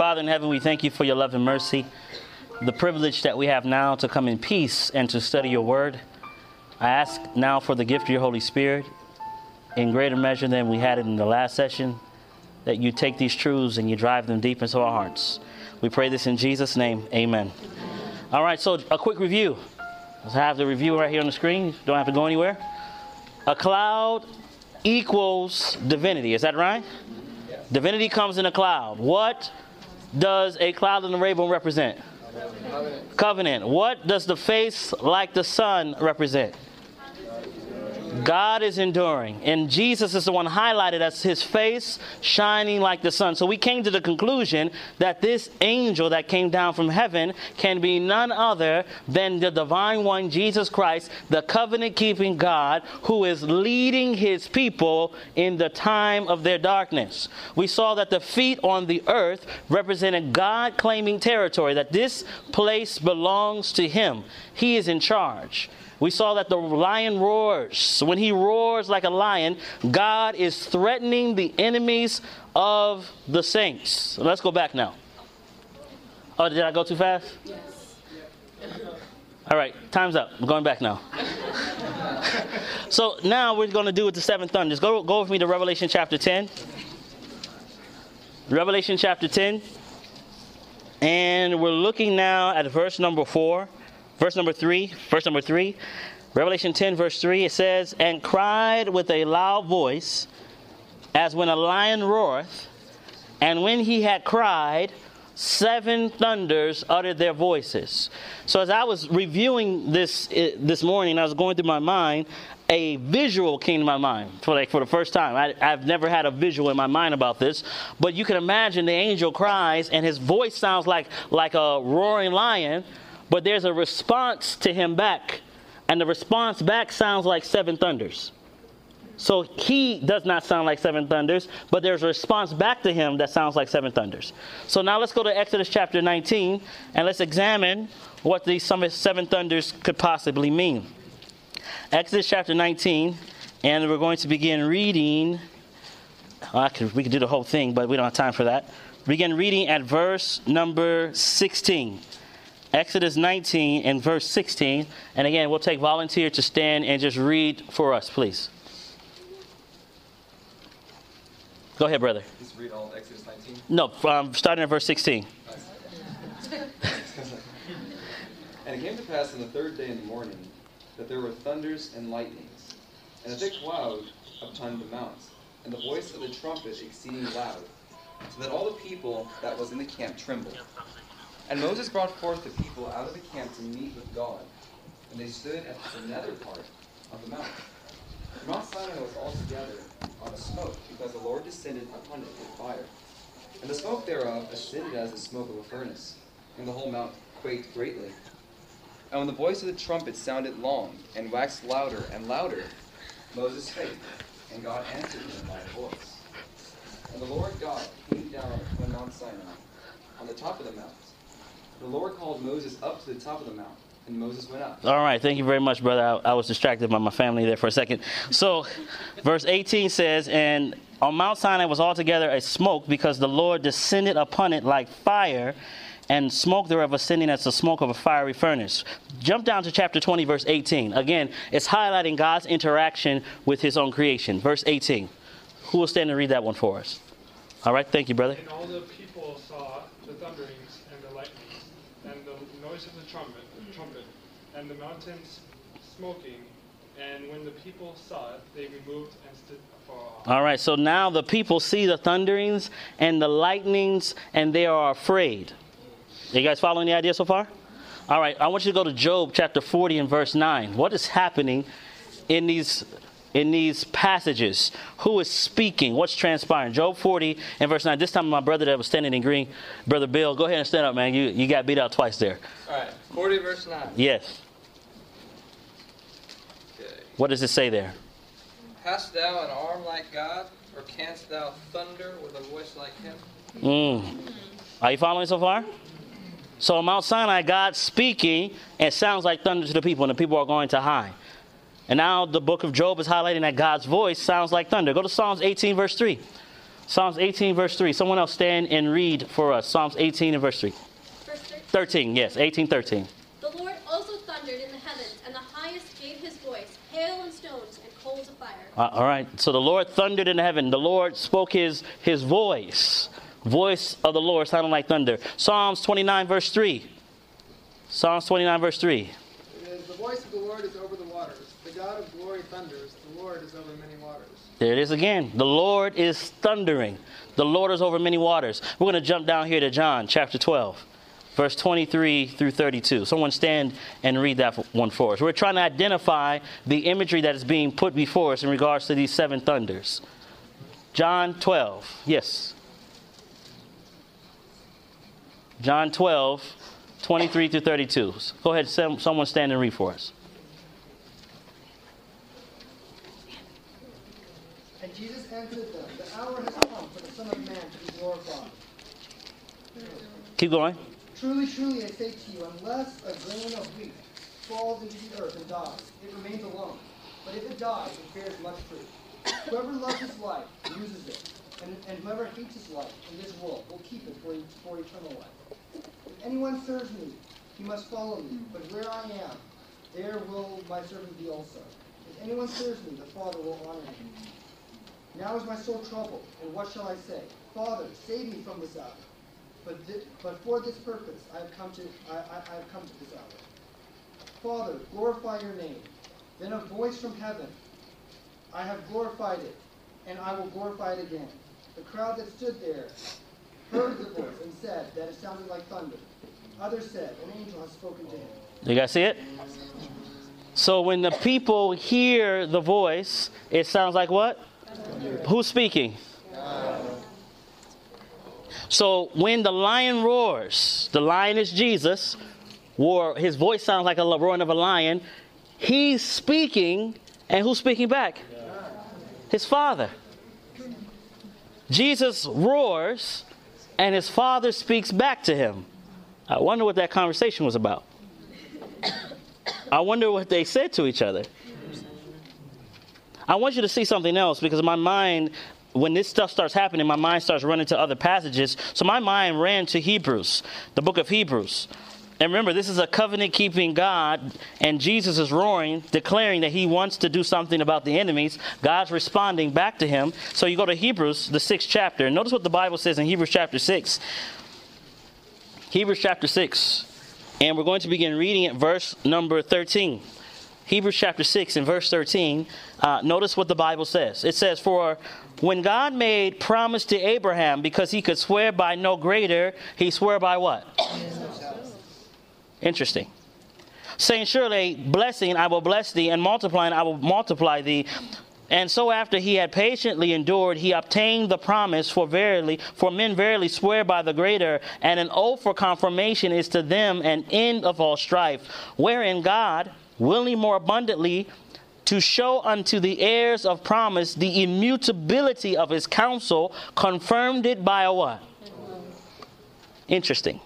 Father in heaven, we thank you for your love and mercy, the privilege that we have now to come in peace and to study your word. I ask now for the gift of your Holy Spirit in greater measure than we had it in the last session, that you take these truths and you drive them deep into our hearts. We pray this in Jesus' name. Amen. All right, so a quick review. Let's have the review right here on the screen. Don't have to go anywhere. A cloud equals divinity. Is that right? Divinity comes in a cloud. What does a cloud in the rainbow represent? Covenant. Covenant. What does the face like the sun represent? God is enduring. And Jesus is the one highlighted as his face shining like the sun. So we came to the conclusion that this angel that came down from heaven can be none other than the divine one, Jesus Christ, the covenant keeping God who is leading his people in the time of their darkness. We saw that the feet on the earth represented God claiming territory, that this place belongs to him. He is in charge. We saw that the lion roars. When he roars like a lion, God is threatening the enemies of the saints. Let's go back now. Oh, did I go too fast? Yes. All right, time's up. I'm going back now. so now we're going to do with the seven thunders. Go, go with me to Revelation chapter 10. Revelation chapter 10. And we're looking now at verse number 4. Verse number three, verse number three, Revelation 10, verse 3, it says, And cried with a loud voice, as when a lion roareth, and when he had cried, seven thunders uttered their voices. So as I was reviewing this uh, this morning, I was going through my mind. A visual came to my mind for like for the first time. I, I've never had a visual in my mind about this, but you can imagine the angel cries and his voice sounds like like a roaring lion, but there's a response to him back. And the response back sounds like seven thunders. So he does not sound like seven thunders, but there's a response back to him that sounds like seven thunders. So now let's go to Exodus chapter 19 and let's examine what these seven thunders could possibly mean. Exodus chapter 19, and we're going to begin reading. Could, we could do the whole thing, but we don't have time for that. Begin reading at verse number 16. Exodus 19 and verse 16. And again, we'll take volunteer to stand and just read for us, please. Go ahead, brother. Just read all Exodus 19? No, um, starting at verse 16. and it came to pass on the third day in the morning that there were thunders and lightnings, and a thick cloud upon the mount, and the voice of the trumpet exceeding loud, so that all the people that was in the camp trembled. And Moses brought forth the people out of the camp to meet with God, and they stood at the nether part of the mountain. Mount Sinai was altogether on a smoke, because the Lord descended upon it with fire. And the smoke thereof ascended as the smoke of a furnace, and the whole mount quaked greatly. And when the voice of the trumpet sounded long, and waxed louder and louder, Moses spake, and God answered him by a voice. And the Lord God came down on Mount Sinai, on the top of the mount, the Lord called Moses up to the top of the mount. And Moses went up. All right, thank you very much, brother. I, I was distracted by my family there for a second. So, verse 18 says, And on Mount Sinai was altogether a smoke, because the Lord descended upon it like fire, and smoke thereof ascending as the smoke of a fiery furnace. Jump down to chapter 20, verse 18. Again, it's highlighting God's interaction with his own creation. Verse 18. Who will stand and read that one for us? All right, thank you, brother. And all the people saw the thunderings noise of the trumpet, mm. trumpet, and the mountains smoking. And when the people saw it, they removed and stood afar off. All right, so now the people see the thunderings and the lightnings, and they are afraid. You guys following the idea so far? All right, I want you to go to Job chapter 40 and verse 9. What is happening in these in these passages. Who is speaking? What's transpiring? Job 40 and verse 9. This time, my brother that was standing in green, Brother Bill, go ahead and stand up, man. You, you got beat out twice there. All right, 40 verse 9. Yes. Okay. What does it say there? Hast thou an arm like God, or canst thou thunder with a voice like him? Mm. Are you following so far? So on Mount Sinai, God speaking, and sounds like thunder to the people, and the people are going to hide. And now the book of Job is highlighting that God's voice sounds like thunder. Go to Psalms 18, verse 3. Psalms 18, verse 3. Someone else stand and read for us. Psalms 18 and verse 3. Verse 13. 13, yes, 18, 13. The Lord also thundered in the heavens, and the highest gave his voice, hail and stones and coals of fire. Uh, all right. So the Lord thundered in heaven. The Lord spoke his, his voice. Voice of the Lord sounding like thunder. Psalms 29, verse 3. Psalms 29, verse 3. It is the voice of the Lord is over the waters. The God of glory thunders. The Lord There it is again. The Lord is thundering. The Lord is over many waters. We're going to jump down here to John chapter 12, verse 23 through 32. Someone stand and read that one for us. We're trying to identify the imagery that is being put before us in regards to these seven thunders. John 12. Yes. John 12, 23 through 32. Go ahead, someone stand and read for us. And Jesus answered them, The hour has come for the Son of Man to be glorified. Keep going. Truly, truly, I say to you, unless a grain of wheat falls into the earth and dies, it remains alone. But if it dies, it bears much fruit. Whoever loves his life loses it, and, and whoever hates his life in this world will keep it for, for eternal life. If anyone serves me, he must follow me, but where I am, there will my servant be also. If anyone serves me, the Father will honor him. Now is my soul troubled, and what shall I say? Father, save me from this hour. But, thi- but for this purpose I have come to I, I, I have come to this hour. Father, glorify your name. Then a voice from heaven, I have glorified it, and I will glorify it again. The crowd that stood there heard the voice and said that it sounded like thunder. Others said, An angel has spoken to him. You guys see it? So when the people hear the voice, it sounds like what? Who's speaking? So when the lion roars, the lion is Jesus, or his voice sounds like a roaring of a lion, he's speaking, and who's speaking back? His father. Jesus roars, and his father speaks back to him. I wonder what that conversation was about. I wonder what they said to each other. I want you to see something else because my mind, when this stuff starts happening, my mind starts running to other passages. So my mind ran to Hebrews, the book of Hebrews. And remember, this is a covenant keeping God, and Jesus is roaring, declaring that he wants to do something about the enemies. God's responding back to him. So you go to Hebrews, the sixth chapter, and notice what the Bible says in Hebrews chapter 6. Hebrews chapter 6. And we're going to begin reading at verse number 13. Hebrews chapter 6 and verse 13. Uh, notice what the Bible says. It says, For when God made promise to Abraham, because he could swear by no greater, he swore by what? Interesting. Saying, Surely, blessing I will bless thee, and multiplying I will multiply thee. And so after he had patiently endured, he obtained the promise, for verily, for men verily swear by the greater, and an oath for confirmation is to them an end of all strife, wherein God, willing more abundantly to show unto the heirs of promise the immutability of his counsel, confirmed it by a what? Interesting.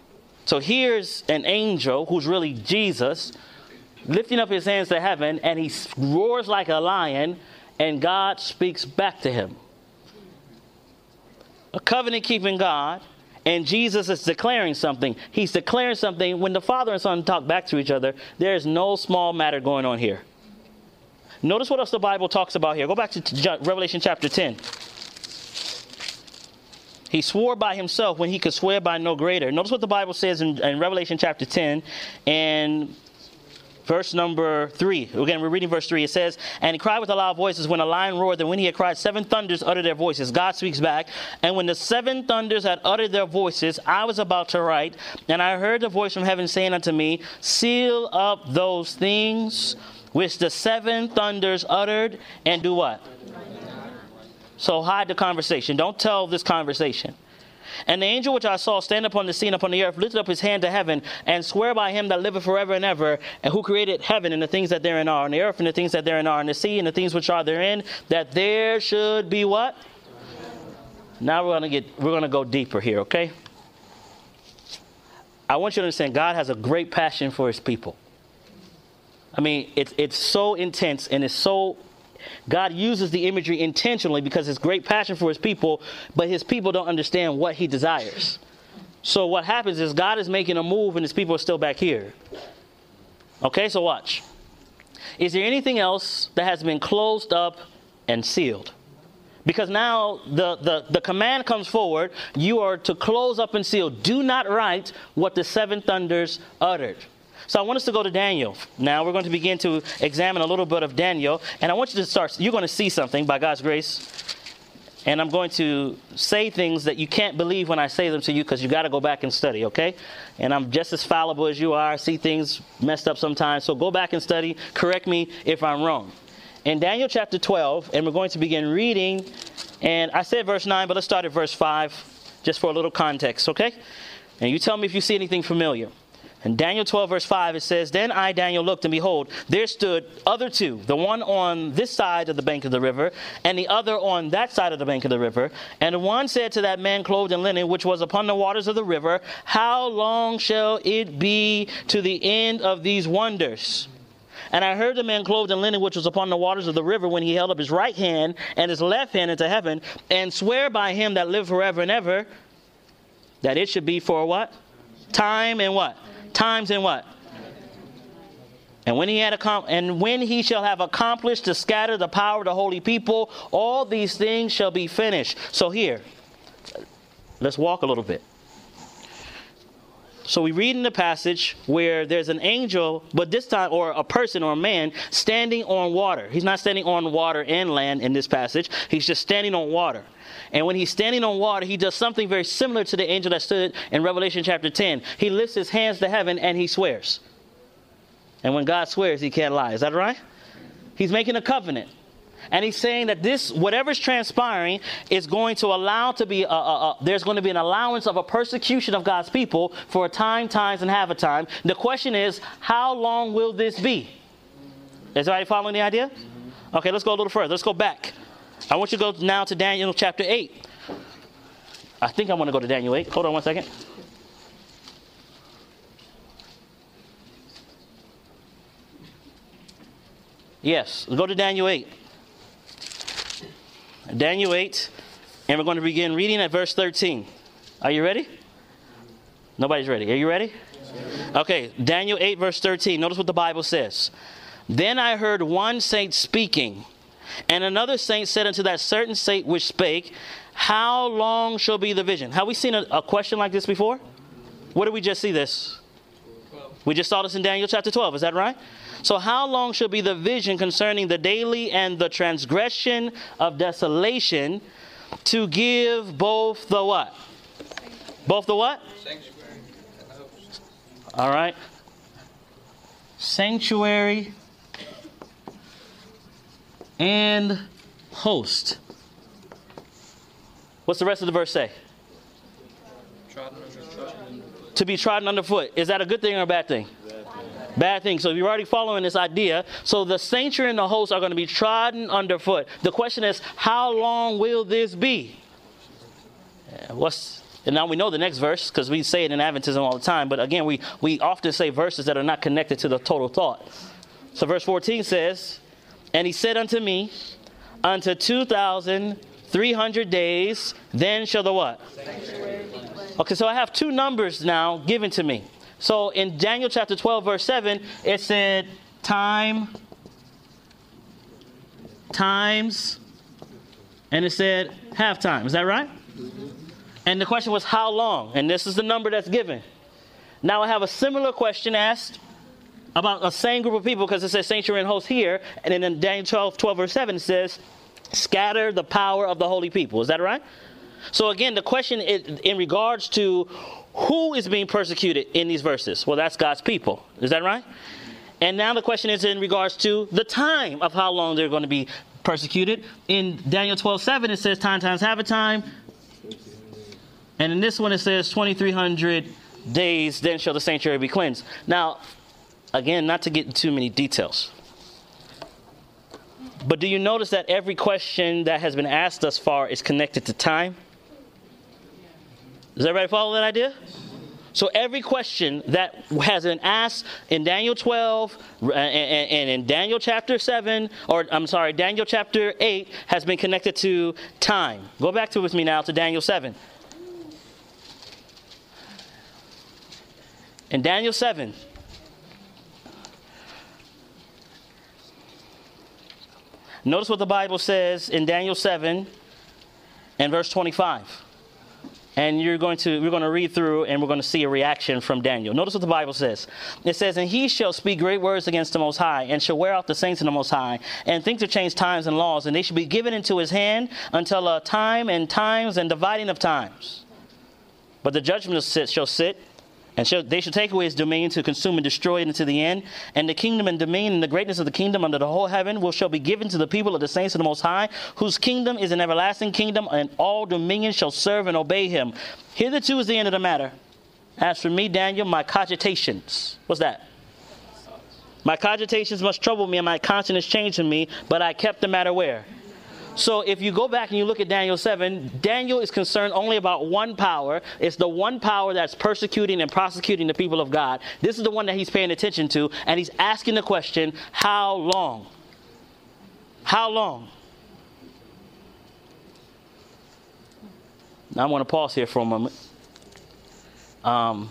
So here's an angel who's really Jesus lifting up his hands to heaven, and he roars like a lion, and God speaks back to him. A covenant keeping God, and Jesus is declaring something. He's declaring something. When the father and son talk back to each other, there is no small matter going on here. Notice what else the Bible talks about here. Go back to Revelation chapter 10. He swore by himself when he could swear by no greater. Notice what the Bible says in, in Revelation chapter 10 and verse number 3. Again, we're reading verse 3. It says, And he cried with a loud voice when a lion roared, and when he had cried, seven thunders uttered their voices. God speaks back. And when the seven thunders had uttered their voices, I was about to write, and I heard the voice from heaven saying unto me, Seal up those things which the seven thunders uttered, and do what? So hide the conversation. Don't tell this conversation. And the angel which I saw stand upon the scene upon the earth lifted up his hand to heaven and swear by him that liveth forever and ever, and who created heaven and the things that therein are, and the earth and the things that therein are, and the sea and the things which are therein, that there should be what? Now we're gonna get we're gonna go deeper here, okay? I want you to understand God has a great passion for his people. I mean, it's it's so intense and it's so God uses the imagery intentionally because it's great passion for his people, but his people don't understand what he desires. So what happens is God is making a move and his people are still back here. Okay, so watch. Is there anything else that has been closed up and sealed? Because now the, the, the command comes forward you are to close up and seal. Do not write what the seven thunders uttered. So I want us to go to Daniel. Now we're going to begin to examine a little bit of Daniel. And I want you to start, you're going to see something by God's grace. And I'm going to say things that you can't believe when I say them to you because you got to go back and study, okay? And I'm just as fallible as you are. I see things messed up sometimes. So go back and study. Correct me if I'm wrong. In Daniel chapter 12, and we're going to begin reading. And I said verse 9, but let's start at verse 5 just for a little context, okay? And you tell me if you see anything familiar. In Daniel 12, verse 5, it says, Then I, Daniel, looked, and behold, there stood other two, the one on this side of the bank of the river, and the other on that side of the bank of the river. And one said to that man clothed in linen, which was upon the waters of the river, How long shall it be to the end of these wonders? And I heard the man clothed in linen, which was upon the waters of the river, when he held up his right hand and his left hand into heaven, and swear by him that lived forever and ever, that it should be for what? Time and what? Times and what? And when he had accom- and when he shall have accomplished to scatter the power of the holy people, all these things shall be finished. So here, let's walk a little bit. So we read in the passage where there's an angel, but this time, or a person or a man standing on water. He's not standing on water and land in this passage. He's just standing on water. And when he's standing on water, he does something very similar to the angel that stood in Revelation chapter 10. He lifts his hands to heaven and he swears. And when God swears, he can't lie. Is that right? He's making a covenant. And he's saying that this, whatever's transpiring, is going to allow to be, a, a, a, there's going to be an allowance of a persecution of God's people for a time, times, and half a time. The question is, how long will this be? Is everybody following the idea? Okay, let's go a little further. Let's go back. I want you to go now to Daniel chapter 8. I think I want to go to Daniel 8. Hold on one second. Yes, go to Daniel 8. Daniel 8, and we're going to begin reading at verse 13. Are you ready? Nobody's ready. Are you ready? Okay, Daniel 8, verse 13. Notice what the Bible says. Then I heard one saint speaking and another saint said unto that certain saint which spake, How long shall be the vision? Have we seen a, a question like this before? Where did we just see this? We just saw this in Daniel chapter 12. Is that right? So, how long shall be the vision concerning the daily and the transgression of desolation to give both the what? Both the what? Sanctuary. All right. Sanctuary and host. What's the rest of the verse say? To be trodden underfoot. Is that a good thing or a bad thing? Bad thing. So if you're already following this idea. So the sanctuary and the host are going to be trodden underfoot. The question is, how long will this be? What's and now we know the next verse because we say it in Adventism all the time. But again, we, we often say verses that are not connected to the total thought. So verse 14 says, and he said unto me, Unto 2,300 days, then shall the what? Okay, so I have two numbers now given to me. So in Daniel chapter 12, verse 7, it said time, times, and it said half time. Is that right? And the question was how long? And this is the number that's given. Now I have a similar question asked about the same group of people because it says sanctuary and host here. And then in Daniel 12, 12, verse 7, it says, scatter the power of the holy people. Is that right? So again, the question in regards to who is being persecuted in these verses? Well, that's God's people. Is that right? And now the question is in regards to the time of how long they're going to be persecuted. In Daniel 12, 7, it says time times have a time. And in this one, it says 2,300 days, then shall the sanctuary be cleansed. Now, Again, not to get too many details. But do you notice that every question that has been asked thus far is connected to time? Does everybody follow that idea? So every question that has been asked in Daniel 12 and, and, and in Daniel chapter 7, or I'm sorry, Daniel chapter 8 has been connected to time. Go back to with me now to Daniel 7. In Daniel 7, notice what the Bible says in Daniel 7 and verse 25 and you're going to we're going to read through and we're going to see a reaction from Daniel. Notice what the Bible says. It says, "And he shall speak great words against the Most High, and shall wear out the saints in the Most High, and think to change times and laws, and they shall be given into his hand until a time and times and dividing of times. But the judgment shall sit." And shall, they shall take away his dominion to consume and destroy it unto the end. And the kingdom and dominion and the greatness of the kingdom under the whole heaven will shall be given to the people of the saints of the Most High, whose kingdom is an everlasting kingdom, and all dominion shall serve and obey him. Hitherto is the end of the matter. As for me, Daniel, my cogitations. What's that? My cogitations must trouble me, and my conscience changing me, but I kept the matter where? So if you go back and you look at Daniel 7, Daniel is concerned only about one power. It's the one power that's persecuting and prosecuting the people of God. This is the one that he's paying attention to, and he's asking the question, how long? How long? Now I want to pause here for a moment. Um,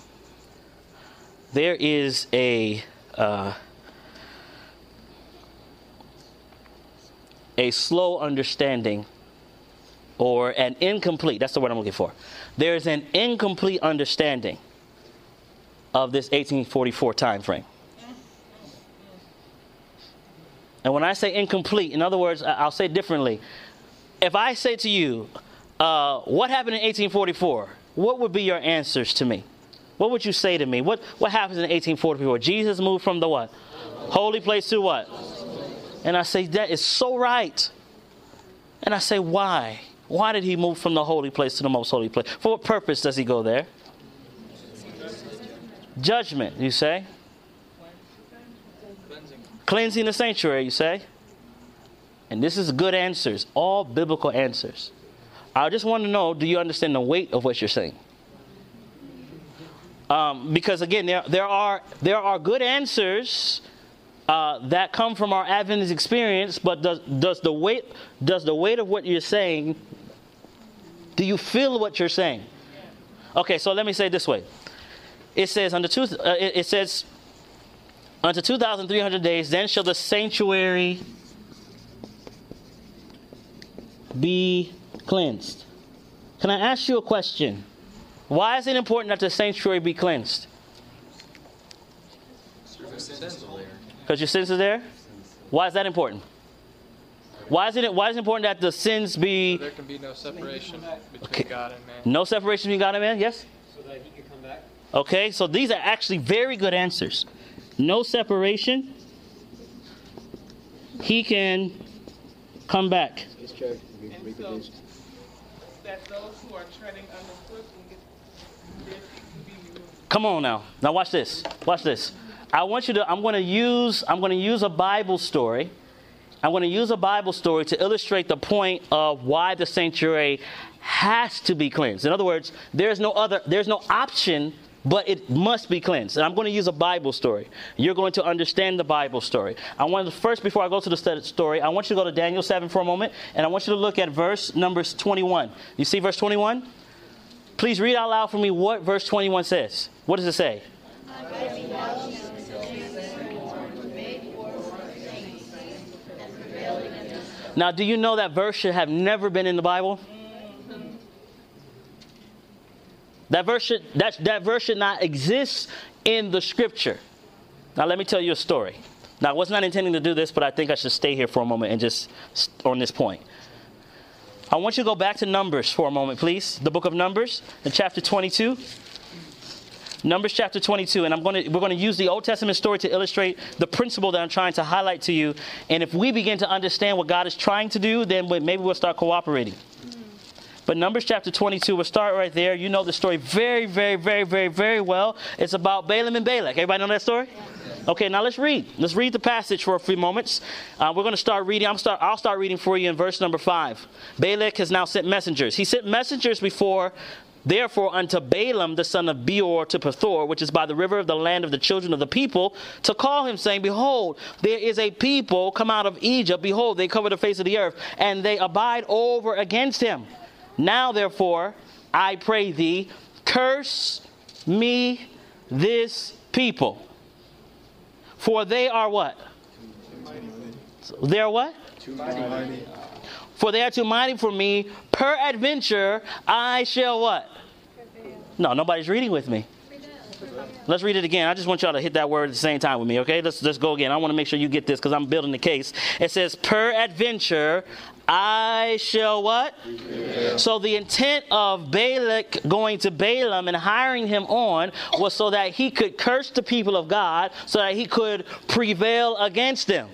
there is a uh, a slow understanding or an incomplete, that's the word I'm looking for. There's an incomplete understanding of this 1844 time frame. And when I say incomplete, in other words, I'll say differently. If I say to you, uh, what happened in 1844? What would be your answers to me? What would you say to me? What, what happens in 1844? Jesus moved from the what? Holy place to what? And I say, that is so right. And I say, why? Why did he move from the holy place to the most holy place? For what purpose does he go there? Judgment, you say? Cleansing. Cleansing the sanctuary, you say? And this is good answers, all biblical answers. I just want to know do you understand the weight of what you're saying? Um, because again, there, there, are, there are good answers uh, that come from our Adventist experience, but does, does, the weight, does the weight of what you're saying, do you feel what you're saying? Okay, so let me say this way. It says, under two, uh, it, it says, unto 2,300 days, then shall the sanctuary be cleansed. Can I ask you a question? Why is it important that the sanctuary be cleansed? Because your sins are there? Why is that important? Why is it why is it important that the sins be There can be no separation between Okay. God and man. no separation between God and man? Yes? so that he can come back. Okay, so these are actually very good answers. No separation. He can come back. And so that those who are treading underfoot will get their feet can be removed. Come on now. Now watch this. Watch this. I want you to I'm going to use I'm going to use a Bible story. I'm going to use a Bible story to illustrate the point of why the sanctuary has to be cleansed. In other words, there's no other there's no option but it must be cleansed. And I'm going to use a Bible story. You're going to understand the Bible story. I want to first, before I go to the story, I want you to go to Daniel 7 for a moment, and I want you to look at verse numbers 21. You see verse 21? Please read out loud for me what verse 21 says. What does it say? Now, do you know that verse should have never been in the Bible? That verse should, that, that verse should not exist in the scripture. Now, let me tell you a story. Now, I was not intending to do this, but I think I should stay here for a moment and just on this point. I want you to go back to Numbers for a moment, please. The book of Numbers, in chapter 22. Numbers chapter 22, and I'm going to, we're going to use the Old Testament story to illustrate the principle that I'm trying to highlight to you. And if we begin to understand what God is trying to do, then maybe we'll start cooperating. But Numbers chapter 22, we'll start right there. You know the story very, very, very, very, very well. It's about Balaam and Balak. Everybody know that story? Okay, now let's read. Let's read the passage for a few moments. Uh, we're going to start reading. I'm start, I'll start reading for you in verse number 5. Balak has now sent messengers. He sent messengers before therefore unto Balaam the son of Beor to Pethor, which is by the river of the land of the children of the people, to call him, saying, Behold, there is a people come out of Egypt. Behold, they cover the face of the earth, and they abide over against him. Now, therefore, I pray thee, curse me this people. For they are what? They are what? For they are too mighty for me. Peradventure, I shall what? No, nobody's reading with me. Let's read it again. I just want y'all to hit that word at the same time with me, okay? Let's, let's go again. I want to make sure you get this because I'm building the case. It says, Peradventure, I shall what? So the intent of Balak going to Balaam and hiring him on was so that he could curse the people of God, so that he could prevail against them.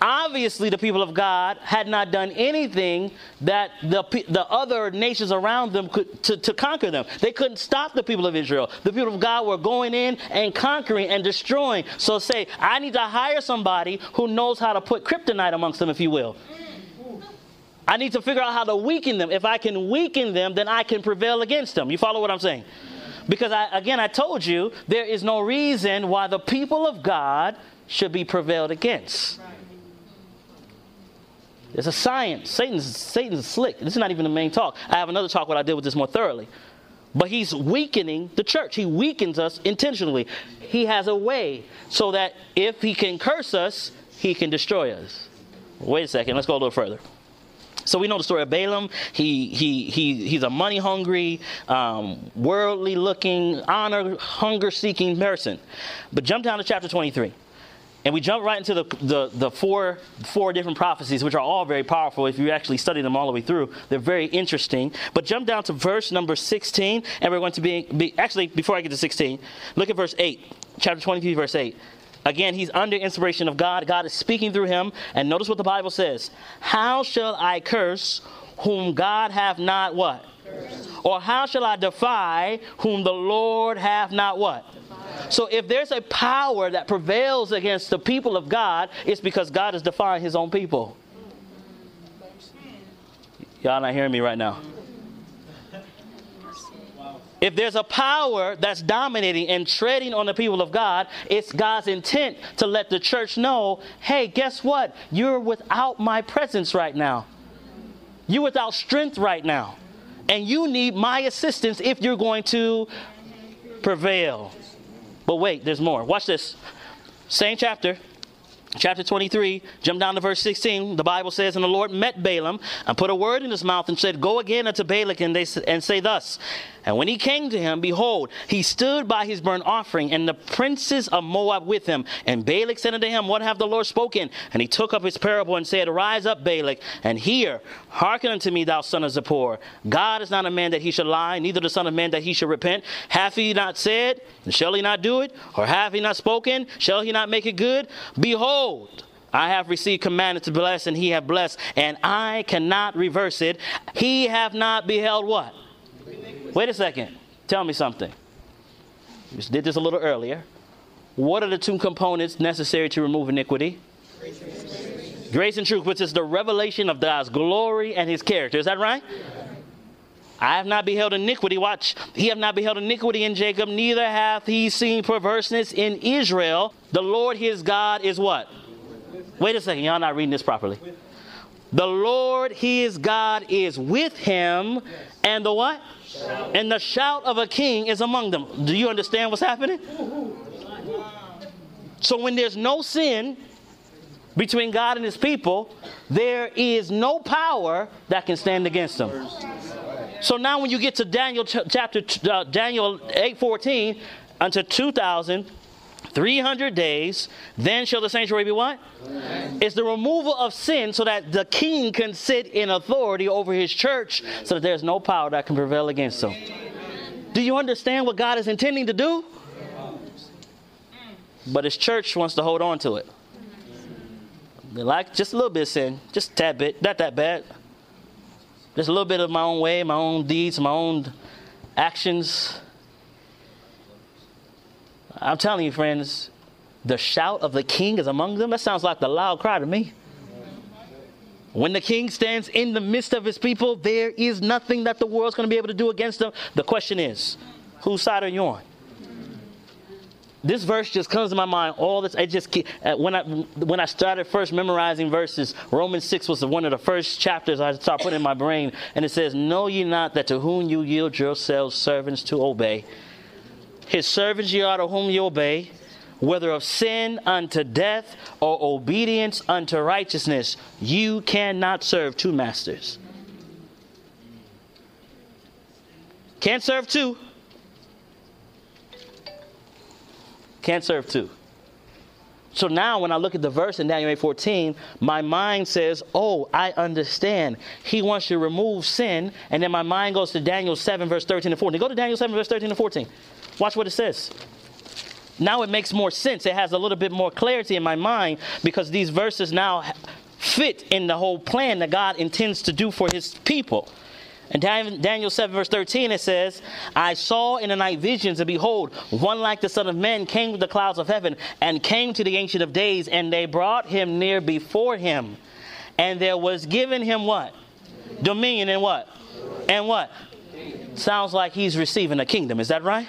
Obviously, the people of God had not done anything that the, the other nations around them could to, to conquer them. They couldn't stop the people of Israel. The people of God were going in and conquering and destroying. So say, I need to hire somebody who knows how to put kryptonite amongst them, if you will. I need to figure out how to weaken them. If I can weaken them, then I can prevail against them. You follow what I'm saying? Because I, again, I told you there is no reason why the people of God should be prevailed against. It's a science. Satan's Satan's slick. This is not even the main talk. I have another talk what I deal with this more thoroughly. But he's weakening the church. He weakens us intentionally. He has a way so that if he can curse us, he can destroy us. Wait a second. Let's go a little further. So we know the story of Balaam. He he he he's a money hungry, um, worldly looking, honor hunger seeking person. But jump down to chapter 23. And we jump right into the, the, the, four, four different prophecies, which are all very powerful if you actually study them all the way through. They're very interesting. But jump down to verse number 16, and we're going to be, be actually, before I get to 16, look at verse 8, chapter 23, verse 8. Again, he's under inspiration of God. God is speaking through him. And notice what the Bible says How shall I curse whom God hath not what? Cursed. Or how shall I defy whom the Lord hath not what? So if there's a power that prevails against the people of God, it's because God is defying his own people. Y'all not hearing me right now. If there's a power that's dominating and treading on the people of God, it's God's intent to let the church know hey, guess what? You're without my presence right now. You're without strength right now. And you need my assistance if you're going to prevail. But wait, there's more. Watch this. Same chapter, chapter 23, jump down to verse 16. The Bible says, And the Lord met Balaam and put a word in his mouth and said, Go again unto Balak and, they, and say thus. And when he came to him, behold, he stood by his burnt offering, and the princes of Moab with him. And Balak said unto him, What have the Lord spoken? And he took up his parable and said, Rise up, Balak, and hear. Hearken unto me, thou son of Zippor. God is not a man that he should lie, neither the son of man that he should repent. Hath he not said, and shall he not do it? Or hath he not spoken, shall he not make it good? Behold, I have received commandment to bless, and he hath blessed, and I cannot reverse it. He hath not beheld what? Wait a second. Tell me something. We did this a little earlier. What are the two components necessary to remove iniquity? Grace and truth, Grace and truth which is the revelation of God's glory and his character. Is that right? I have not beheld iniquity. Watch. He have not beheld iniquity in Jacob, neither hath he seen perverseness in Israel. The Lord his God is what? Wait a second. Y'all not reading this properly. The Lord his God is with him, and the what? And the shout of a king is among them. Do you understand what's happening? So when there's no sin between God and his people, there is no power that can stand against them. So now when you get to Daniel chapter uh, Daniel 8:14 unto 2000 300 days, then shall the sanctuary be what? Amen. It's the removal of sin so that the king can sit in authority over his church so that there's no power that can prevail against him. Do you understand what God is intending to do? But his church wants to hold on to it. They like just a little bit of sin, just a tad bit, not that bad. Just a little bit of my own way, my own deeds, my own actions. I'm telling you, friends, the shout of the king is among them. That sounds like the loud cry to me. When the king stands in the midst of his people, there is nothing that the world's going to be able to do against them. The question is, whose side are you on? This verse just comes to my mind all this. I just uh, when I when I started first memorizing verses, Romans six was one of the first chapters I started putting in my brain, and it says, "Know ye not that to whom you yield yourselves servants to obey, his servants ye are to whom you obey, whether of sin unto death or obedience unto righteousness, you cannot serve two masters. Can't serve two. Can't serve two. So now when I look at the verse in Daniel 8:14, my mind says, "Oh, I understand. He wants to remove sin." And then my mind goes to Daniel 7 verse 13 and 14. Go to Daniel 7 verse 13 and 14. Watch what it says. Now it makes more sense. It has a little bit more clarity in my mind because these verses now fit in the whole plan that God intends to do for his people. And Daniel 7, verse 13, it says, I saw in the night visions, and behold, one like the Son of Man came with the clouds of heaven, and came to the Ancient of Days, and they brought him near before him. And there was given him what? Dominion and what? And what? Sounds like he's receiving a kingdom. Is that right?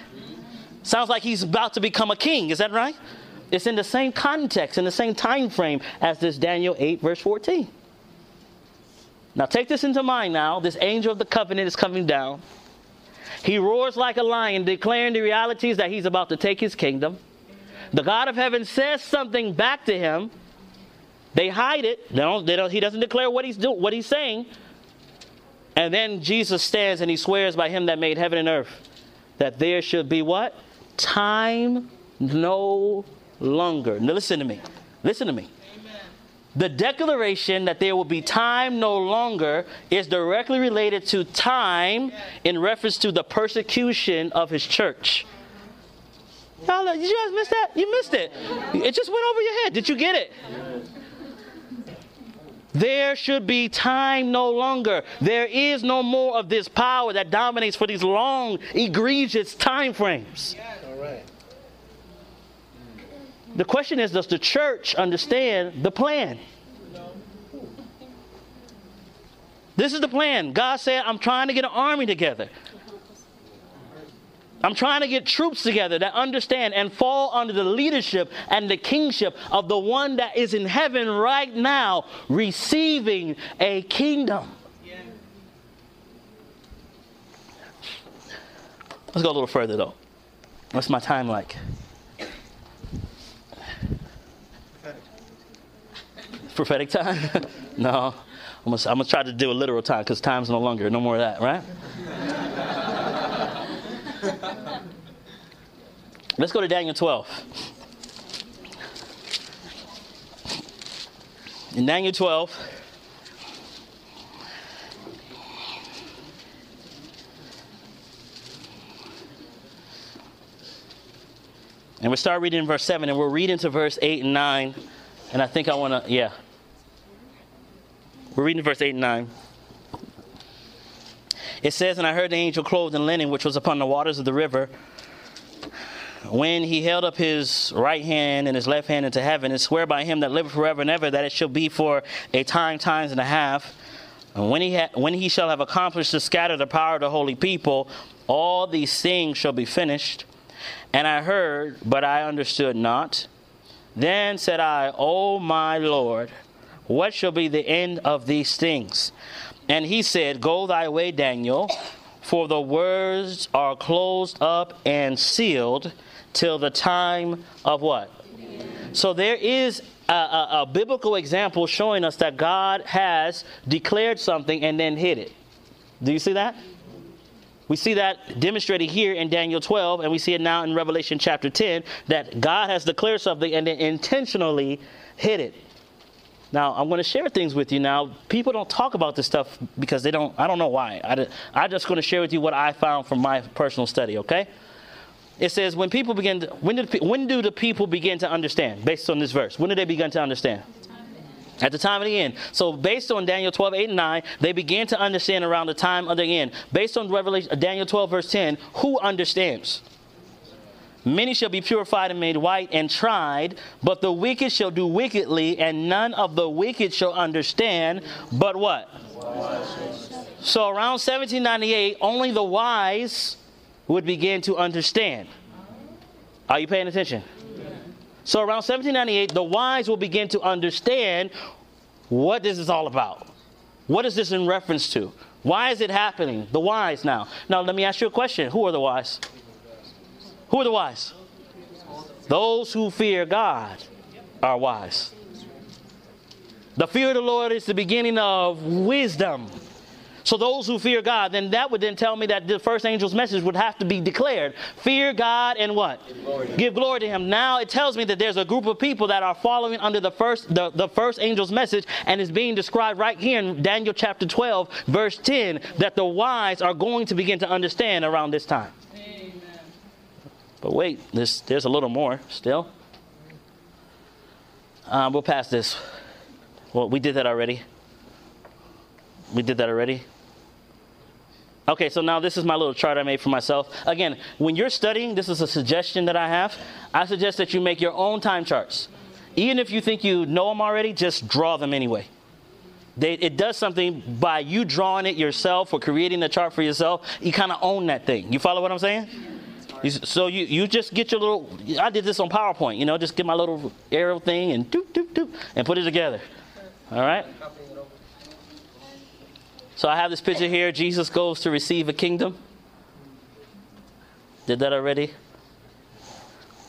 Sounds like he's about to become a king. Is that right? It's in the same context, in the same time frame as this Daniel 8, verse 14. Now take this into mind now. This angel of the covenant is coming down. He roars like a lion, declaring the realities that he's about to take his kingdom. The God of heaven says something back to him. They hide it. They don't, they don't, he doesn't declare what he's doing, what he's saying. And then Jesus stands and he swears by him that made heaven and earth that there should be what? Time no longer. Now listen to me. Listen to me. The declaration that there will be time no longer is directly related to time in reference to the persecution of his church. Y'all, did you guys miss that? You missed it. It just went over your head. Did you get it? There should be time no longer. There is no more of this power that dominates for these long, egregious time frames. Right. The question is Does the church understand the plan? This is the plan. God said, I'm trying to get an army together. I'm trying to get troops together that understand and fall under the leadership and the kingship of the one that is in heaven right now, receiving a kingdom. Let's go a little further though. What's my time like? Prophetic time? no. I'm gonna, I'm gonna try to do a literal time because time's no longer. No more of that, right? Let's go to Daniel 12. In Daniel 12, and we'll start reading in verse 7, and we'll read into verse 8 and 9. And I think I want to, yeah. We're reading verse 8 and 9. It says, And I heard the angel clothed in linen, which was upon the waters of the river, when he held up his right hand and his left hand into heaven, and swear by him that liveth forever and ever that it shall be for a time, times and a half. And when he, ha- when he shall have accomplished to scatter the power of the holy people, all these things shall be finished. And I heard, but I understood not. Then said I, O my Lord, what shall be the end of these things? And he said, Go thy way, Daniel, for the words are closed up and sealed till the time of what? So there is a, a, a, biblical example showing us that God has declared something and then hid it. Do you see that? We see that demonstrated here in Daniel 12, and we see it now in Revelation chapter 10 that God has declared something and then intentionally hid it. Now, I'm going to share things with you now. People don't talk about this stuff because they don't, I don't know why. I, I'm just going to share with you what I found from my personal study, okay? It says, when people begin, to, when, do, when do the people begin to understand, based on this verse? When do they begin to understand? At the time of the end. So, based on Daniel 12, 8, and 9, they began to understand around the time of the end. Based on Revelation, Daniel 12, verse 10, who understands? Many shall be purified and made white and tried, but the wicked shall do wickedly, and none of the wicked shall understand. But what? So around 1798, only the wise would begin to understand. Are you paying attention? So around 1798, the wise will begin to understand what this is all about. What is this in reference to? Why is it happening? The wise now. Now, let me ask you a question. Who are the wise? Who are the wise? Those who fear God are wise. The fear of the Lord is the beginning of wisdom. So those who fear God, then that would then tell me that the first angel's message would have to be declared. Fear God and what? Give glory, Give glory to him. Now it tells me that there's a group of people that are following under the first the, the first angel's message and is being described right here in Daniel chapter 12, verse 10, that the wise are going to begin to understand around this time. But wait, there's, there's a little more still. Um, we'll pass this. Well, we did that already. We did that already. Okay, so now this is my little chart I made for myself. Again, when you're studying, this is a suggestion that I have. I suggest that you make your own time charts. Even if you think you know them already, just draw them anyway. They, it does something by you drawing it yourself or creating the chart for yourself. You kind of own that thing. You follow what I'm saying? You, so you, you just get your little. I did this on PowerPoint. You know, just get my little arrow thing and doop doop doop and put it together. All right. So I have this picture here. Jesus goes to receive a kingdom. Did that already?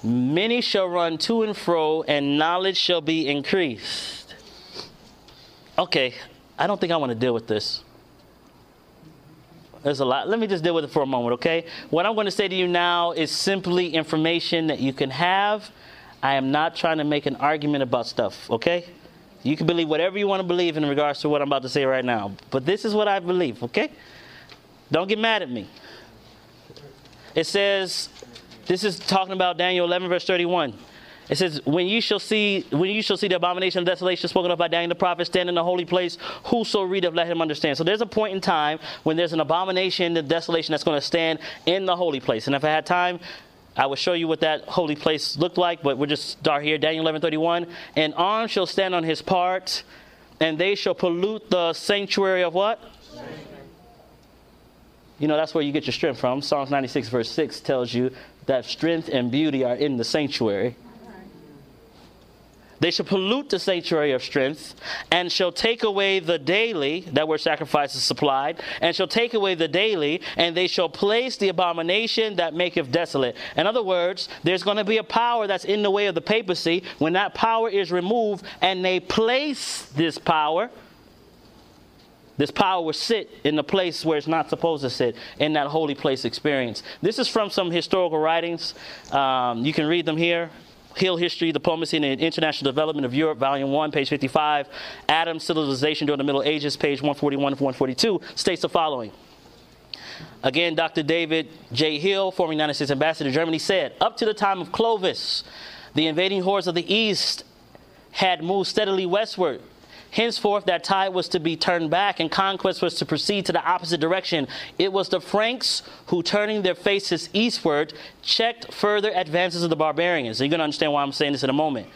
Many shall run to and fro, and knowledge shall be increased. Okay, I don't think I want to deal with this. There's a lot. Let me just deal with it for a moment, okay? What I'm going to say to you now is simply information that you can have. I am not trying to make an argument about stuff, okay? You can believe whatever you want to believe in regards to what I'm about to say right now. But this is what I believe, okay? Don't get mad at me. It says, this is talking about Daniel 11, verse 31. It says, when you shall see, when you shall see the abomination of desolation spoken of by Daniel the prophet stand in the holy place, whoso readeth, let him understand. So there's a point in time when there's an abomination, the desolation that's going to stand in the holy place. And if I had time, I will show you what that holy place looked like, but we'll just start here. Daniel 11:31. And arms shall stand on his part, and they shall pollute the sanctuary of what? You know, that's where you get your strength from. Psalms 96, verse 6 tells you that strength and beauty are in the sanctuary. They shall pollute the sanctuary of strength, and shall take away the daily, that where sacrifice is supplied, and shall take away the daily, and they shall place the abomination that maketh desolate. In other words, there's going to be a power that's in the way of the papacy. When that power is removed, and they place this power, this power will sit in the place where it's not supposed to sit in that holy place experience. This is from some historical writings. Um, you can read them here. Hill History, Diplomacy, and International Development of Europe, Volume 1, page 55. Adam's Civilization During the Middle Ages, page 141 to 142, states the following. Again, Dr. David J. Hill, former United States Ambassador to Germany, said, Up to the time of Clovis, the invading hordes of the East had moved steadily westward Henceforth, that tide was to be turned back, and conquest was to proceed to the opposite direction. It was the Franks who, turning their faces eastward, checked further advances of the barbarians. You're going to understand why I'm saying this in a moment.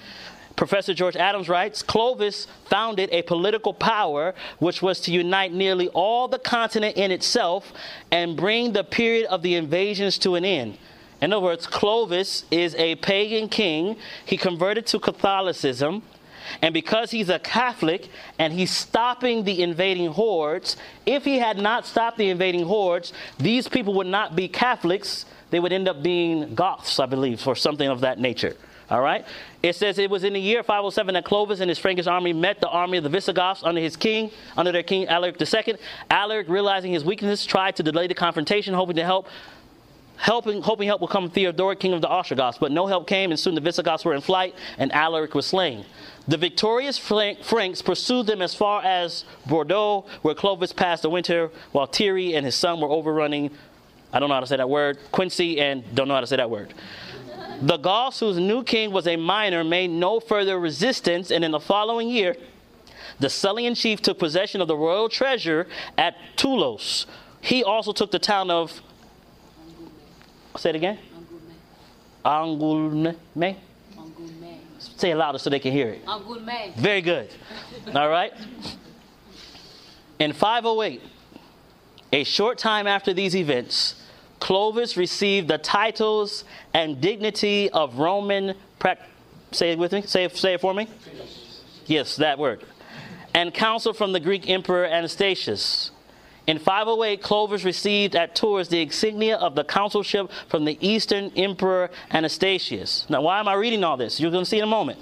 Professor George Adams writes Clovis founded a political power which was to unite nearly all the continent in itself and bring the period of the invasions to an end. In other words, Clovis is a pagan king. He converted to Catholicism. And because he's a Catholic and he's stopping the invading hordes, if he had not stopped the invading hordes, these people would not be Catholics. They would end up being Goths, I believe, or something of that nature. All right? It says it was in the year 507 that Clovis and his Frankish army met the army of the Visigoths under his king, under their king Alaric II. Alaric, realizing his weakness, tried to delay the confrontation, hoping to help helping, hoping help would come Theodoric, king of the Ostrogoths, but no help came, and soon the Visigoths were in flight, and Alaric was slain. The victorious Franks pursued them as far as Bordeaux, where Clovis passed the winter, while Thierry and his son were overrunning, I don't know how to say that word, Quincy, and don't know how to say that word. The Gauls, whose new king was a minor, made no further resistance, and in the following year, the Salian chief took possession of the royal treasure at Toulouse. He also took the town of, say it again? Angoulême. Say it louder so they can hear it. Angoulême. Very good. All right. In 508, a short time after these events, Clovis received the titles and dignity of Roman. Prac- say it with me. Say it, say it for me. Yes, that word. And counsel from the Greek Emperor Anastasius. In 508, Clovis received at Tours the insignia of the consulship from the Eastern Emperor Anastasius. Now, why am I reading all this? You're going to see in a moment.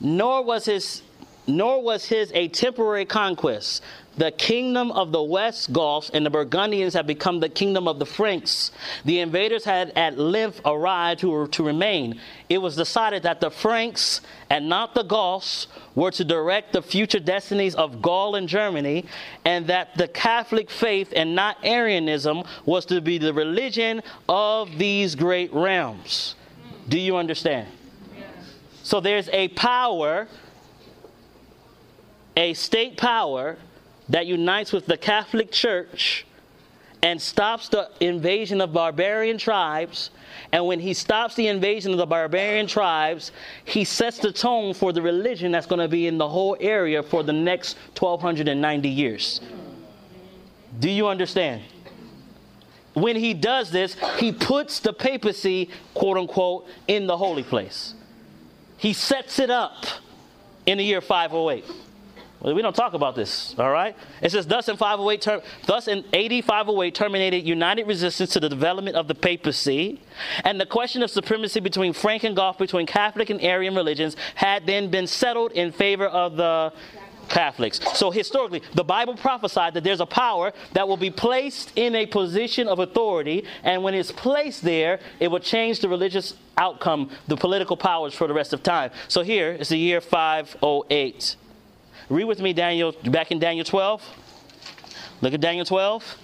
Nor was his, nor was his a temporary conquest. The kingdom of the West Goths and the Burgundians had become the kingdom of the Franks. The invaders had at length arrived to, to remain. It was decided that the Franks and not the Goths were to direct the future destinies of Gaul and Germany, and that the Catholic faith and not Arianism was to be the religion of these great realms. Do you understand? So there's a power, a state power, that unites with the Catholic Church and stops the invasion of barbarian tribes. And when he stops the invasion of the barbarian tribes, he sets the tone for the religion that's going to be in the whole area for the next 1290 years. Do you understand? When he does this, he puts the papacy, quote unquote, in the holy place. He sets it up in the year 508. We don't talk about this, all right? It says, thus in 508, ter- thus in 8508 terminated united resistance to the development of the papacy, and the question of supremacy between Frank and Goth, between Catholic and Arian religions, had then been settled in favor of the Catholics. So historically, the Bible prophesied that there's a power that will be placed in a position of authority, and when it's placed there, it will change the religious outcome, the political powers for the rest of time. So here is the year 508. Read with me, Daniel, back in Daniel 12. Look at Daniel 12.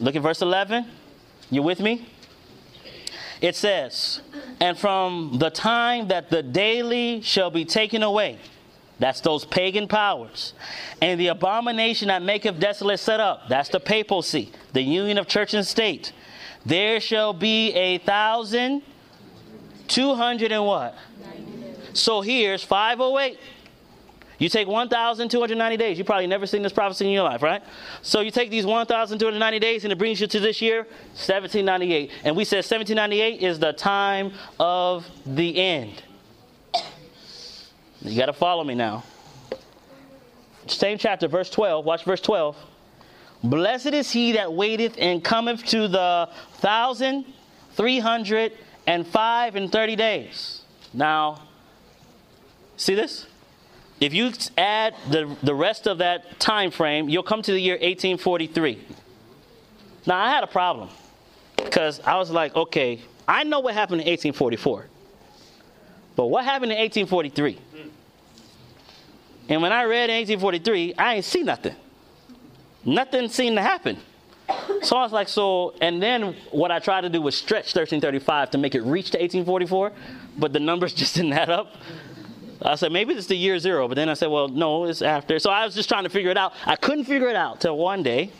Look at verse 11. You with me? It says, And from the time that the daily shall be taken away, that's those pagan powers, and the abomination that maketh desolate set up, that's the papacy, the union of church and state, there shall be a thousand, two hundred and what? So here's 508. You take 1,290 days. You probably never seen this prophecy in your life, right? So you take these 1,290 days and it brings you to this year, 1798. And we said 1798 is the time of the end. You got to follow me now. Same chapter, verse 12. Watch verse 12. Blessed is he that waiteth and cometh to the thousand three hundred and five and thirty days. Now, see this? If you add the, the rest of that time frame, you'll come to the year 1843. Now, I had a problem because I was like, okay, I know what happened in 1844, but what happened in 1843? And when I read in 1843, I ain't see nothing. Nothing seemed to happen. So I was like, so, and then what I tried to do was stretch 1335 to make it reach to 1844, but the numbers just didn't add up. I said, maybe it's the year zero. But then I said, well, no, it's after. So I was just trying to figure it out. I couldn't figure it out till one day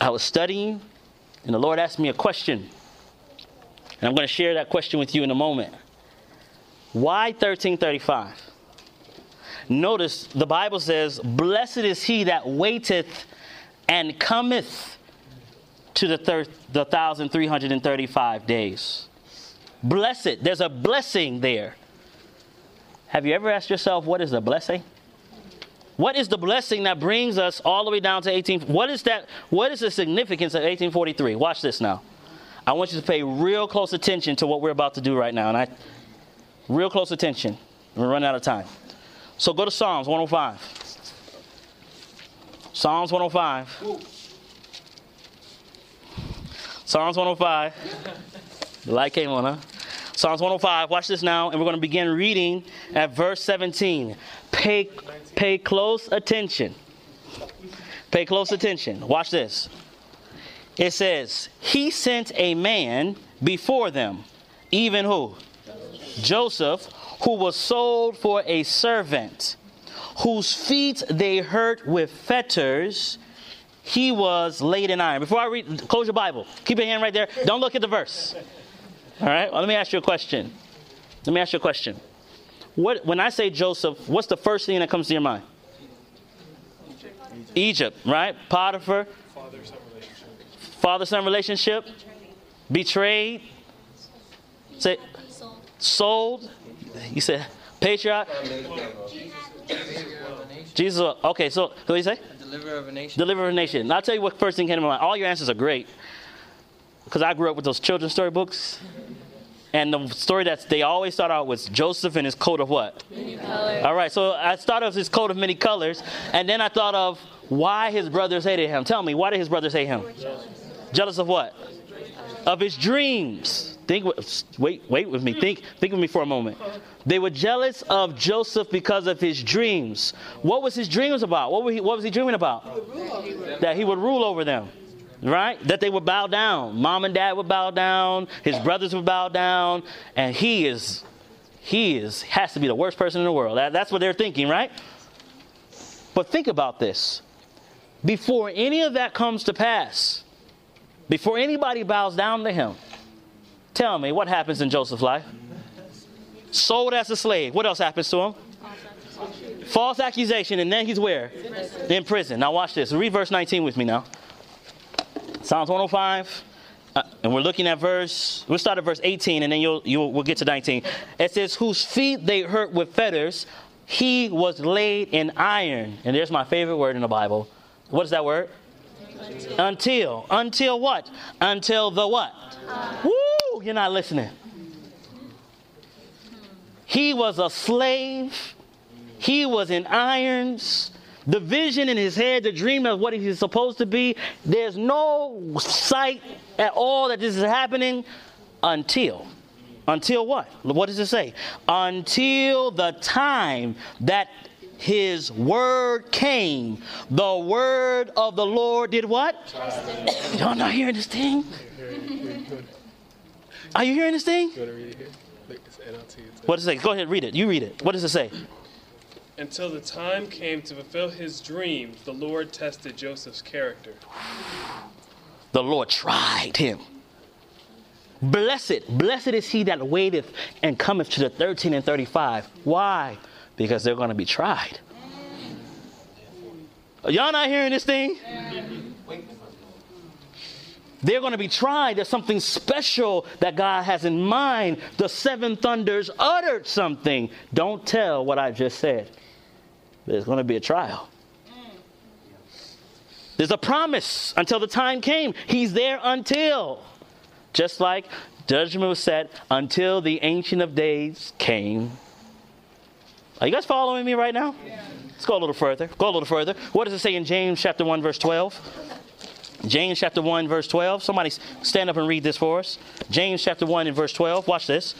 I was studying, and the Lord asked me a question. And I'm going to share that question with you in a moment. Why 1335? Notice the Bible says, Blessed is he that waiteth and cometh to the, thir- the 1,335 days. Blessed. There's a blessing there. Have you ever asked yourself, what is the blessing? What is the blessing that brings us all the way down to 18? What is that? What is the significance of 1843? Watch this now. I want you to pay real close attention to what we're about to do right now, and I real close attention. We're running out of time. So go to Psalms 105. Psalms 105. Psalms 105. The light came on, huh? Psalms 105. Watch this now, and we're going to begin reading at verse 17. Pay, pay close attention. Pay close attention. Watch this. It says, He sent a man before them, even who? Joseph, who was sold for a servant, whose feet they hurt with fetters. He was laid in iron. Before I read, close your Bible. Keep your hand right there. Don't look at the verse. All right. Well, let me ask you a question. Let me ask you a question. What when I say Joseph, what's the first thing that comes to your mind? Egypt, right? Potiphar, Father son relationship. father-son relationship, betrayed, say, Sold. sold. You said patriarch. Savior of a nation. Jesus. Okay, so what do you say? Deliverer of a nation. Deliver of a nation. And I'll tell you what first thing came to my mind. All your answers are great. Because I grew up with those children's storybooks. And the story that they always start out with Joseph and his coat of what? Many colors. All right, so I started with his coat of many colors. And then I thought of why his brothers hated him. Tell me, why did his brothers hate him? Jealous of what? Of his dreams. Think. Wait, wait with me. Think. Think with me for a moment. They were jealous of Joseph because of his dreams. What was his dreams about? What, were he, what was he dreaming about? That he would rule over them. Right? That they would bow down. Mom and dad would bow down. His brothers would bow down. And he is, he is, has to be the worst person in the world. That, that's what they're thinking, right? But think about this. Before any of that comes to pass, before anybody bows down to him, tell me what happens in Joseph's life? Sold as a slave. What else happens to him? False accusation, and then he's where? In prison. Now watch this. Read verse 19 with me now. Psalms 105. Uh, and we're looking at verse, we'll start at verse 18 and then you'll, you'll, we'll get to 19. It says, Whose feet they hurt with fetters, he was laid in iron. And there's my favorite word in the Bible. What is that word? Until. Until what? Until the what? Woo! You're not listening. He was a slave. He was in irons. The vision in his head, the dream of what he's supposed to be, there's no sight at all that this is happening until. Until what? What does it say? Until the time that his word came. The word of the Lord did what? Y'all not hearing this thing? Are you hearing this thing? You want to read it here? Look, it's NLT. It's What does it say? Go ahead, read it. You read it. What does it say? Until the time came to fulfill his dreams, the Lord tested Joseph's character. The Lord tried him. Blessed, blessed is he that waiteth and cometh to the 13 and 35. Why? Because they're going to be tried. Y'all not hearing this thing? They're going to be tried. There's something special that God has in mind. The seven thunders uttered something. Don't tell what I just said. There's going to be a trial. There's a promise until the time came. He's there until. Just like judgment was set until the Ancient of Days came. Are you guys following me right now? Let's go a little further. Go a little further. What does it say in James chapter 1, verse 12? James chapter 1, verse 12. Somebody stand up and read this for us. James chapter 1 and verse 12. Watch this.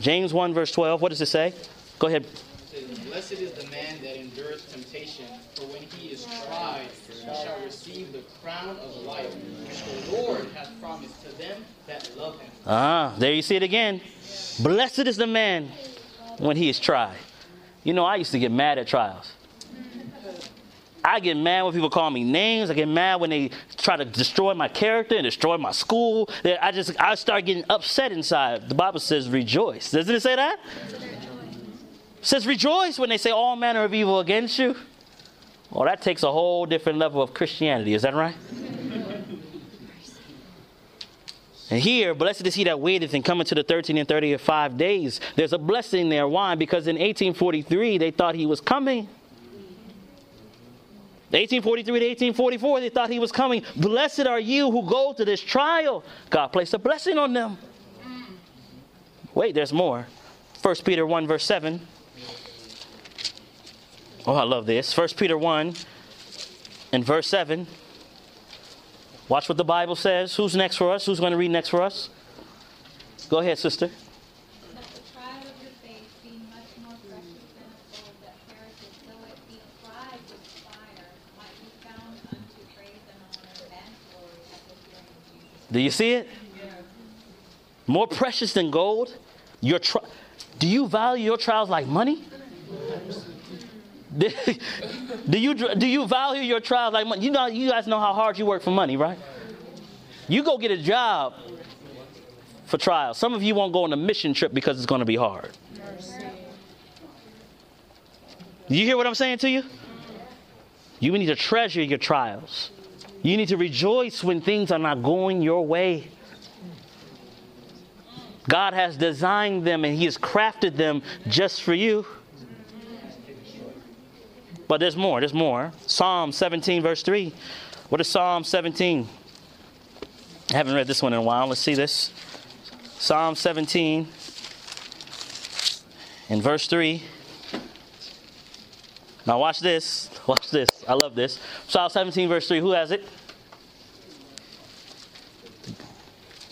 James 1, verse 12. What does it say? Go ahead. Blessed is the man that endureth temptation, for when he is tried, he shall receive the crown of life, which the Lord hath promised to them that love him. Ah, there you see it again. Blessed is the man when he is tried. You know, I used to get mad at trials. I get mad when people call me names. I get mad when they try to destroy my character and destroy my school. I just I start getting upset inside. The Bible says rejoice. Doesn't it say that? It says rejoice when they say all manner of evil against you. Well, that takes a whole different level of Christianity. Is that right? And here, blessed is he that waiteth and cometh to the 13 and 30 of five days. There's a blessing there. Why? Because in 1843, they thought he was coming. 1843 to 1844, they thought he was coming. Blessed are you who go to this trial. God placed a blessing on them. Wait, there's more. 1 Peter 1, verse 7. Oh, I love this. 1 Peter 1 and verse 7. Watch what the Bible says. Who's next for us? Who's going to read next for us? Go ahead, sister. But the trial of your faith, being much more precious than of gold that perisheth, though it be tried with fire, might be found unto praise and honor and glory at the appearing of Jesus. Do you see it? More precious than gold. Your tri- Do you value your trials like money? do you do you value your trials like money? You know, you guys know how hard you work for money, right? You go get a job for trials. Some of you won't go on a mission trip because it's going to be hard. You hear what I'm saying to you? You need to treasure your trials. You need to rejoice when things are not going your way. God has designed them and He has crafted them just for you. But there's more, there's more. Psalm 17, verse 3. What is Psalm 17? I haven't read this one in a while. Let's see this. Psalm 17, in verse 3. Now, watch this. Watch this. I love this. Psalm 17, verse 3. Who has it?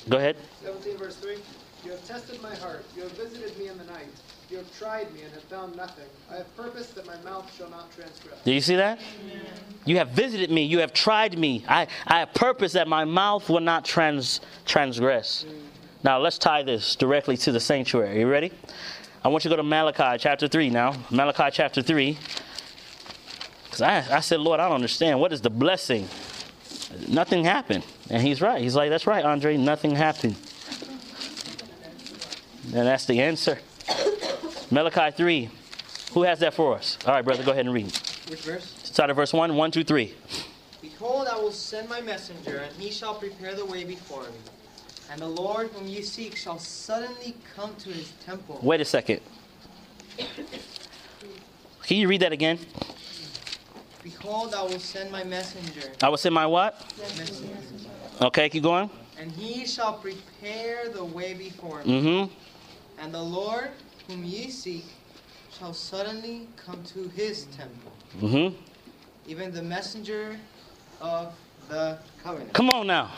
Go ahead. 17 verse 3. You have tested my heart. You have visited me in the night. You have tried me and have found nothing. I have purposed that my mouth shall not transgress. Do you see that? You have visited me. You have tried me. I, I have purposed that my mouth will not trans, transgress. Now, let's tie this directly to the sanctuary. You ready? I want you to go to Malachi chapter 3 now. Malachi chapter 3. Because I, I said, Lord, I don't understand. What is the blessing? Nothing happened. And he's right. He's like, that's right, Andre. Nothing happened. And that's the answer. Malachi 3. Who has that for us? All right, brother, go ahead and read. Which verse? Start at verse 1, 1, 2, 3. Behold, I will send my messenger, and he shall prepare the way before me. And the Lord whom you seek shall suddenly come to his temple. Wait a second. Can you read that again? Behold, I will send my messenger. I will send my what? messenger, Okay, keep going. And he shall prepare the way before me. Mm-hmm. And the Lord whom ye seek shall suddenly come to his temple. Mm-hmm. Even the messenger of the covenant. Come on now.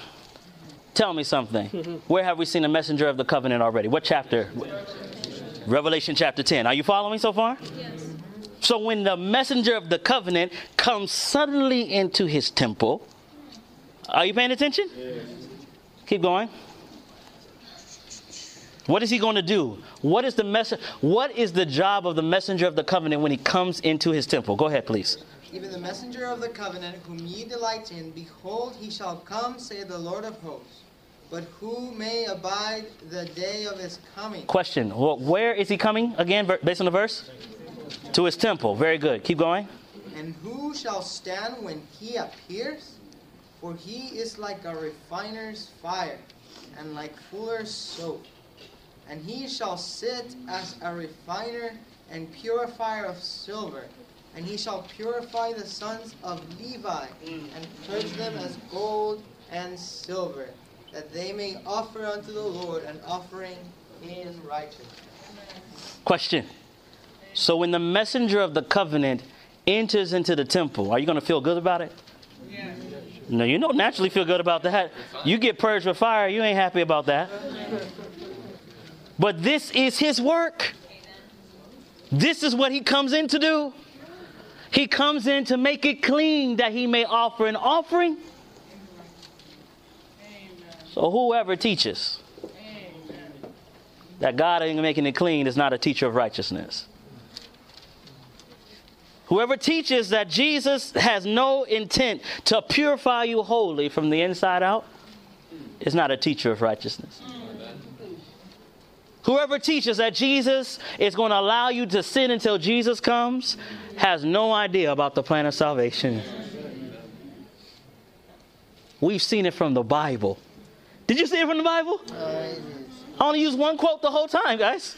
Tell me something. Where have we seen a messenger of the covenant already? What chapter? Revelation chapter 10. Are you following so far? Yes. So when the messenger of the covenant comes suddenly into his temple, are you paying attention? Keep going. What is he going to do? What is the mess- what is the job of the messenger of the covenant when he comes into his temple? Go ahead, please. Even the messenger of the covenant whom ye delight in, behold, he shall come, saith the Lord of hosts. But who may abide the day of his coming? Question. Well, where is he coming again, based on the verse? To his temple. Very good. Keep going. And who shall stand when he appears? For he is like a refiner's fire, and like fuller's soap. And he shall sit as a refiner and purifier of silver. And he shall purify the sons of Levi, and purge them as gold and silver, that they may offer unto the Lord an offering in righteousness. Question. So when the messenger of the covenant enters into the temple, are you going to feel good about it? No, you don't naturally feel good about that. You get purged with fire, you ain't happy about that. But this is his work. This is what he comes in to do. He comes in to make it clean that he may offer an offering. So whoever teaches that God ain't making it clean is not a teacher of righteousness. Whoever teaches that Jesus has no intent to purify you wholly from the inside out is not a teacher of righteousness. Whoever teaches that Jesus is going to allow you to sin until Jesus comes has no idea about the plan of salvation. We've seen it from the Bible. Did you see it from the Bible? I only used one quote the whole time, guys.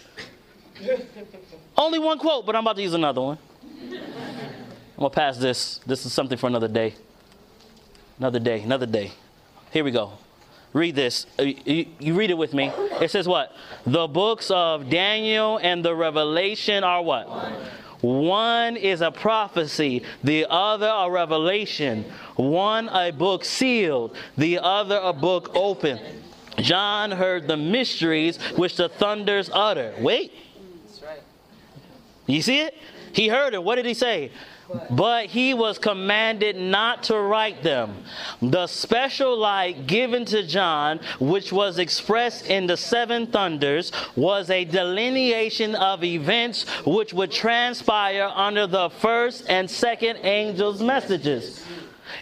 only one quote, but I'm about to use another one. I'm gonna pass this. This is something for another day. Another day, another day. Here we go. Read this. Uh, You, you read it with me. It says what? The books of Daniel and the Revelation are what? One is a prophecy, the other a revelation. One a book sealed, the other a book open. John heard the mysteries which the thunders utter. Wait. You see it? He heard it. What did he say? But he was commanded not to write them. The special light given to John, which was expressed in the seven thunders, was a delineation of events which would transpire under the first and second angels' messages.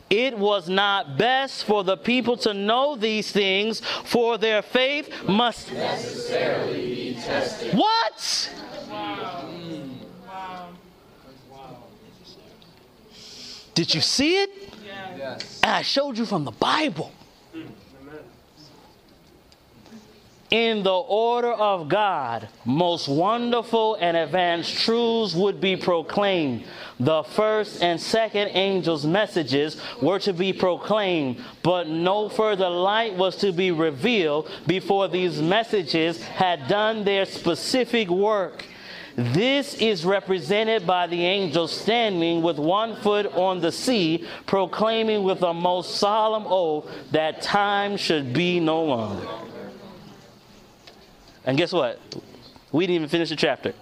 It was not best for the people to know these things, for their faith must necessarily be tested. What? Wow. Did you see it? Yes. And I showed you from the Bible. In the order of God, most wonderful and advanced truths would be proclaimed. The first and second angels' messages were to be proclaimed, but no further light was to be revealed before these messages had done their specific work. This is represented by the angel standing with one foot on the sea, proclaiming with a most solemn oath that time should be no longer. And guess what? We didn't even finish the chapter.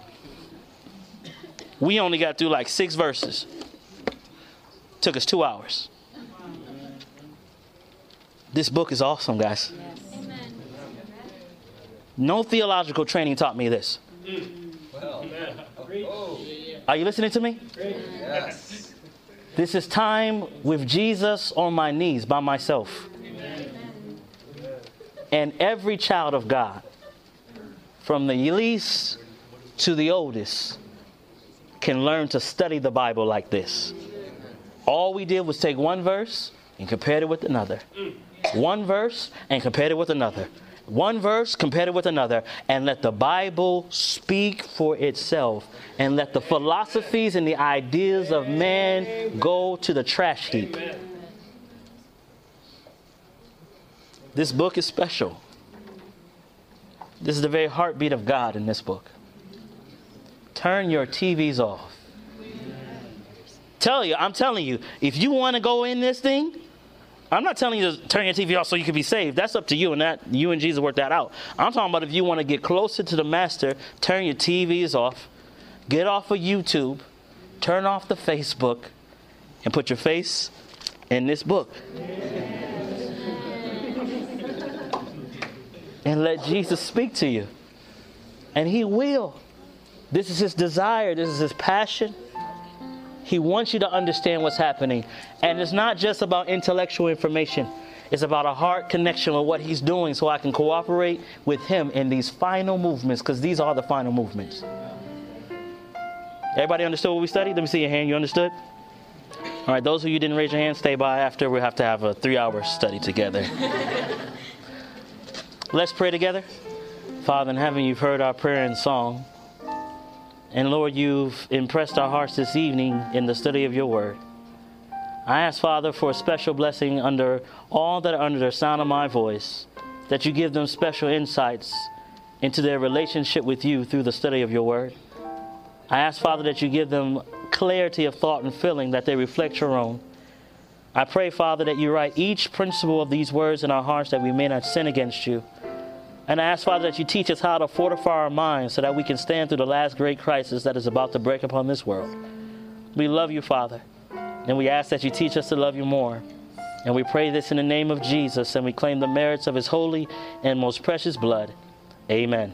We only got through like six verses. Took us two hours. This book is awesome, guys. No theological training taught me this. Mm. Well. Oh. Are you listening to me? Yes. This is time with Jesus on my knees by myself. And every child of God, from the least to the oldest, can learn to study the Bible like this. All we did was take one verse and compared it with another. One verse and compared it with another. One verse compared it with another, and let the Bible speak for itself, and let the philosophies and the ideas of man go to the trash heap. This book is special. This is the very heartbeat of God in this book. Turn your TVs off. Tell you, I'm telling you, if you want to go in this thing, I'm not telling you to turn your TV off so you can be saved. That's up to you, and that you and Jesus work that out. I'm talking about if you want to get closer to the Master, turn your TVs off, get off of YouTube, turn off the Facebook, and put your face in this book. and let Jesus speak to you. And He will. This is His desire, this is His passion. He wants you to understand what's happening. And it's not just about intellectual information, it's about a heart connection with what He's doing so I can cooperate with Him in these final movements, because these are the final movements. Everybody understood what we studied? Let me see your hand. You understood? All right, those of you who didn't raise your hand, stay by after. We'll have to have a three hour study together. Let's pray together. Father in heaven, you've heard our prayer and song. And Lord, you've impressed our hearts this evening in the study of your word. I ask, Father, for a special blessing under all that are under the sound of my voice, that you give them special insights into their relationship with you through the study of your word. I ask, Father, that you give them clarity of thought and feeling, that they reflect your own. I pray, Father, that you write each principle of these words in our hearts that we may not sin against you. And I ask, Father, that you teach us how to fortify our minds so that we can stand through the last great crisis that is about to break upon this world. We love you, Father, and we ask that you teach us to love you more. And we pray this in the name of Jesus, and we claim the merits of his holy and most precious blood. Amen.